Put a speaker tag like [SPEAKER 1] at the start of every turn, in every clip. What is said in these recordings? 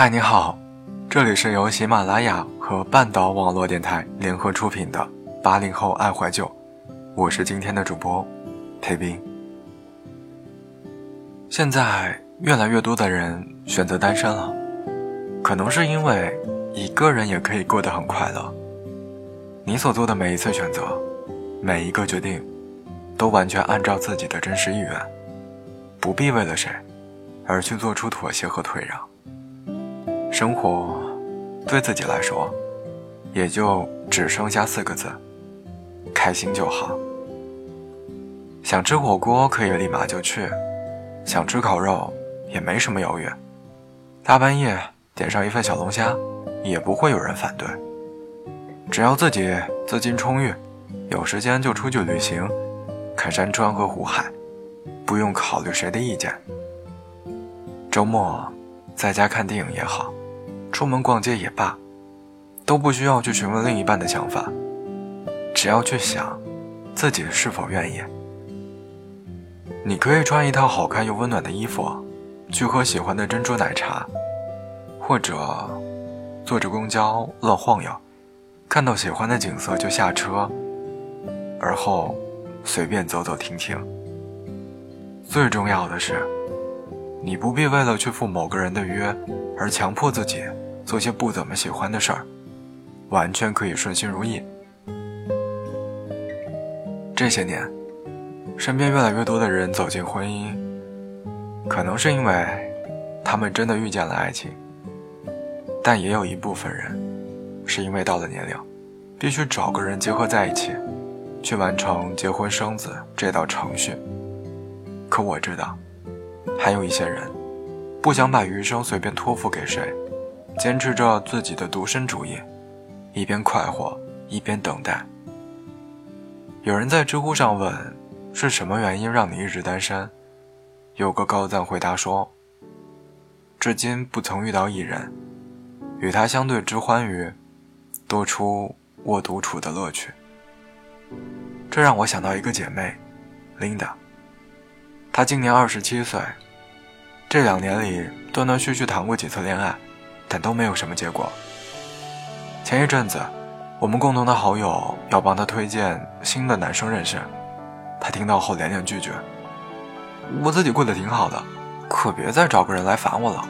[SPEAKER 1] 嗨，你好，这里是由喜马拉雅和半岛网络电台联合出品的《八零后爱怀旧》，我是今天的主播裴斌。现在越来越多的人选择单身了，可能是因为一个人也可以过得很快乐。你所做的每一次选择，每一个决定，都完全按照自己的真实意愿，不必为了谁而去做出妥协和退让。生活对自己来说，也就只剩下四个字：开心就好。想吃火锅可以立马就去，想吃烤肉也没什么犹豫。大半夜点上一份小龙虾，也不会有人反对。只要自己资金充裕，有时间就出去旅行，看山川和湖海，不用考虑谁的意见。周末在家看电影也好。出门逛街也罢，都不需要去询问另一半的想法，只要去想自己是否愿意。你可以穿一套好看又温暖的衣服，去喝喜欢的珍珠奶茶，或者坐着公交乱晃悠，看到喜欢的景色就下车，而后随便走走停停。最重要的是，你不必为了去赴某个人的约而强迫自己。做些不怎么喜欢的事儿，完全可以顺心如意。这些年，身边越来越多的人走进婚姻，可能是因为他们真的遇见了爱情，但也有一部分人是因为到了年龄，必须找个人结合在一起，去完成结婚生子这道程序。可我知道，还有一些人不想把余生随便托付给谁。坚持着自己的独身主义，一边快活一边等待。有人在知乎上问：“是什么原因让你一直单身？”有个高赞回答说：“至今不曾遇到一人，与他相对之欢愉，多出我独处的乐趣。”这让我想到一个姐妹，Linda。她今年二十七岁，这两年里断断续续谈过几次恋爱。但都没有什么结果。前一阵子，我们共同的好友要帮他推荐新的男生认识，他听到后连连拒绝。我自己过得挺好的，可别再找个人来烦我了。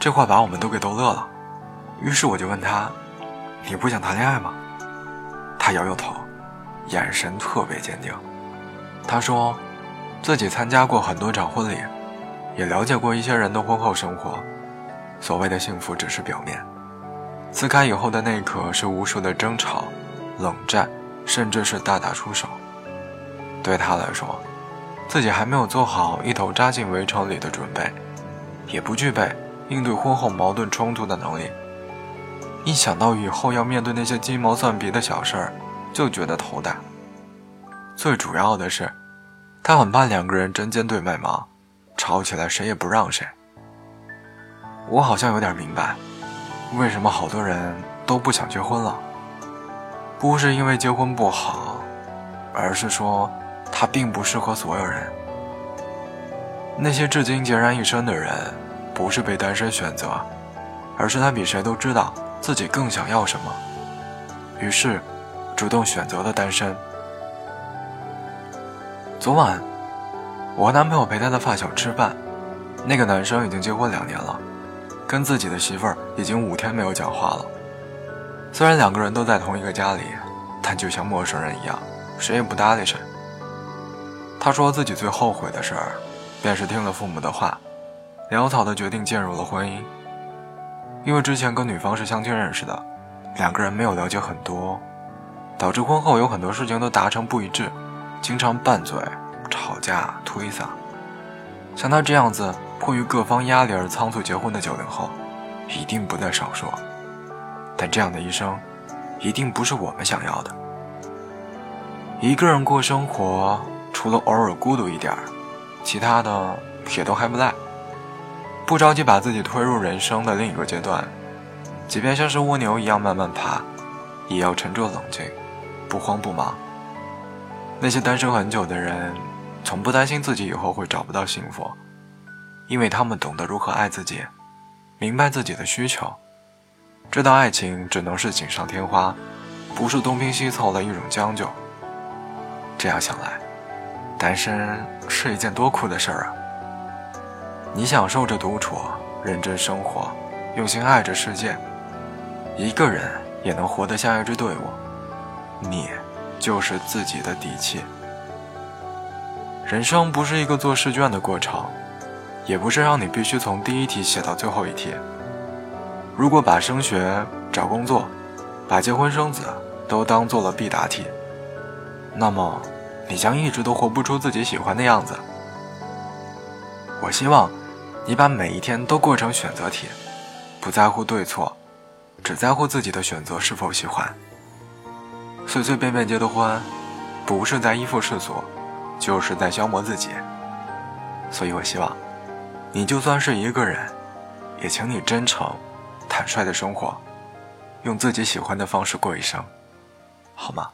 [SPEAKER 1] 这话把我们都给逗乐了。于是我就问他：“你不想谈恋爱吗？”他摇摇头，眼神特别坚定。他说，自己参加过很多场婚礼，也了解过一些人的婚后生活。所谓的幸福只是表面，撕开以后的那一刻是无数的争吵、冷战，甚至是大打出手。对他来说，自己还没有做好一头扎进围城里的准备，也不具备应对婚后矛盾冲突的能力。一想到以后要面对那些鸡毛蒜皮的小事儿，就觉得头大。最主要的是，他很怕两个人针尖对麦芒，吵起来谁也不让谁。我好像有点明白，为什么好多人都不想结婚了。不是因为结婚不好，而是说它并不适合所有人。那些至今孑然一身的人，不是被单身选择，而是他比谁都知道自己更想要什么，于是主动选择了单身。昨晚，我和男朋友陪他的发小吃饭，那个男生已经结婚两年了。跟自己的媳妇儿已经五天没有讲话了。虽然两个人都在同一个家里，但就像陌生人一样，谁也不搭理谁。他说自己最后悔的事儿，便是听了父母的话，潦草的决定进入了婚姻。因为之前跟女方是相亲认识的，两个人没有了解很多，导致婚后有很多事情都达成不一致，经常拌嘴、吵架、推搡。像他这样子。迫于各方压力而仓促结婚的九零后，一定不在少数。但这样的一生，一定不是我们想要的。一个人过生活，除了偶尔孤独一点其他的也都还不赖。不着急把自己推入人生的另一个阶段，即便像是蜗牛一样慢慢爬，也要沉着冷静，不慌不忙。那些单身很久的人，从不担心自己以后会找不到幸福。因为他们懂得如何爱自己，
[SPEAKER 2] 明白自己的需求，知道爱情只能是锦上添花，不是东拼西凑的一种将就。这样想来，单身是一件多酷的事儿啊！你享受着独处，认真生活，用心爱着世界，一个人也能活得像一支队伍，你就是自己的底气。人生不是一个做试卷的过程。也不是让你必须从第一题写到最后一题。如果把升学、找工作、把结婚生子都当做了必答题，那么你将一直都活不出自己喜欢的样子。我希望你把每一天都过成选择题，不在乎对错，只在乎自己的选择是否喜欢。随随便便结的婚，不是在依附世俗，就是在消磨自己。所以我希望。你就算是一个人，也请你真诚、坦率的生活，用自己喜欢的方式过一生，好吗？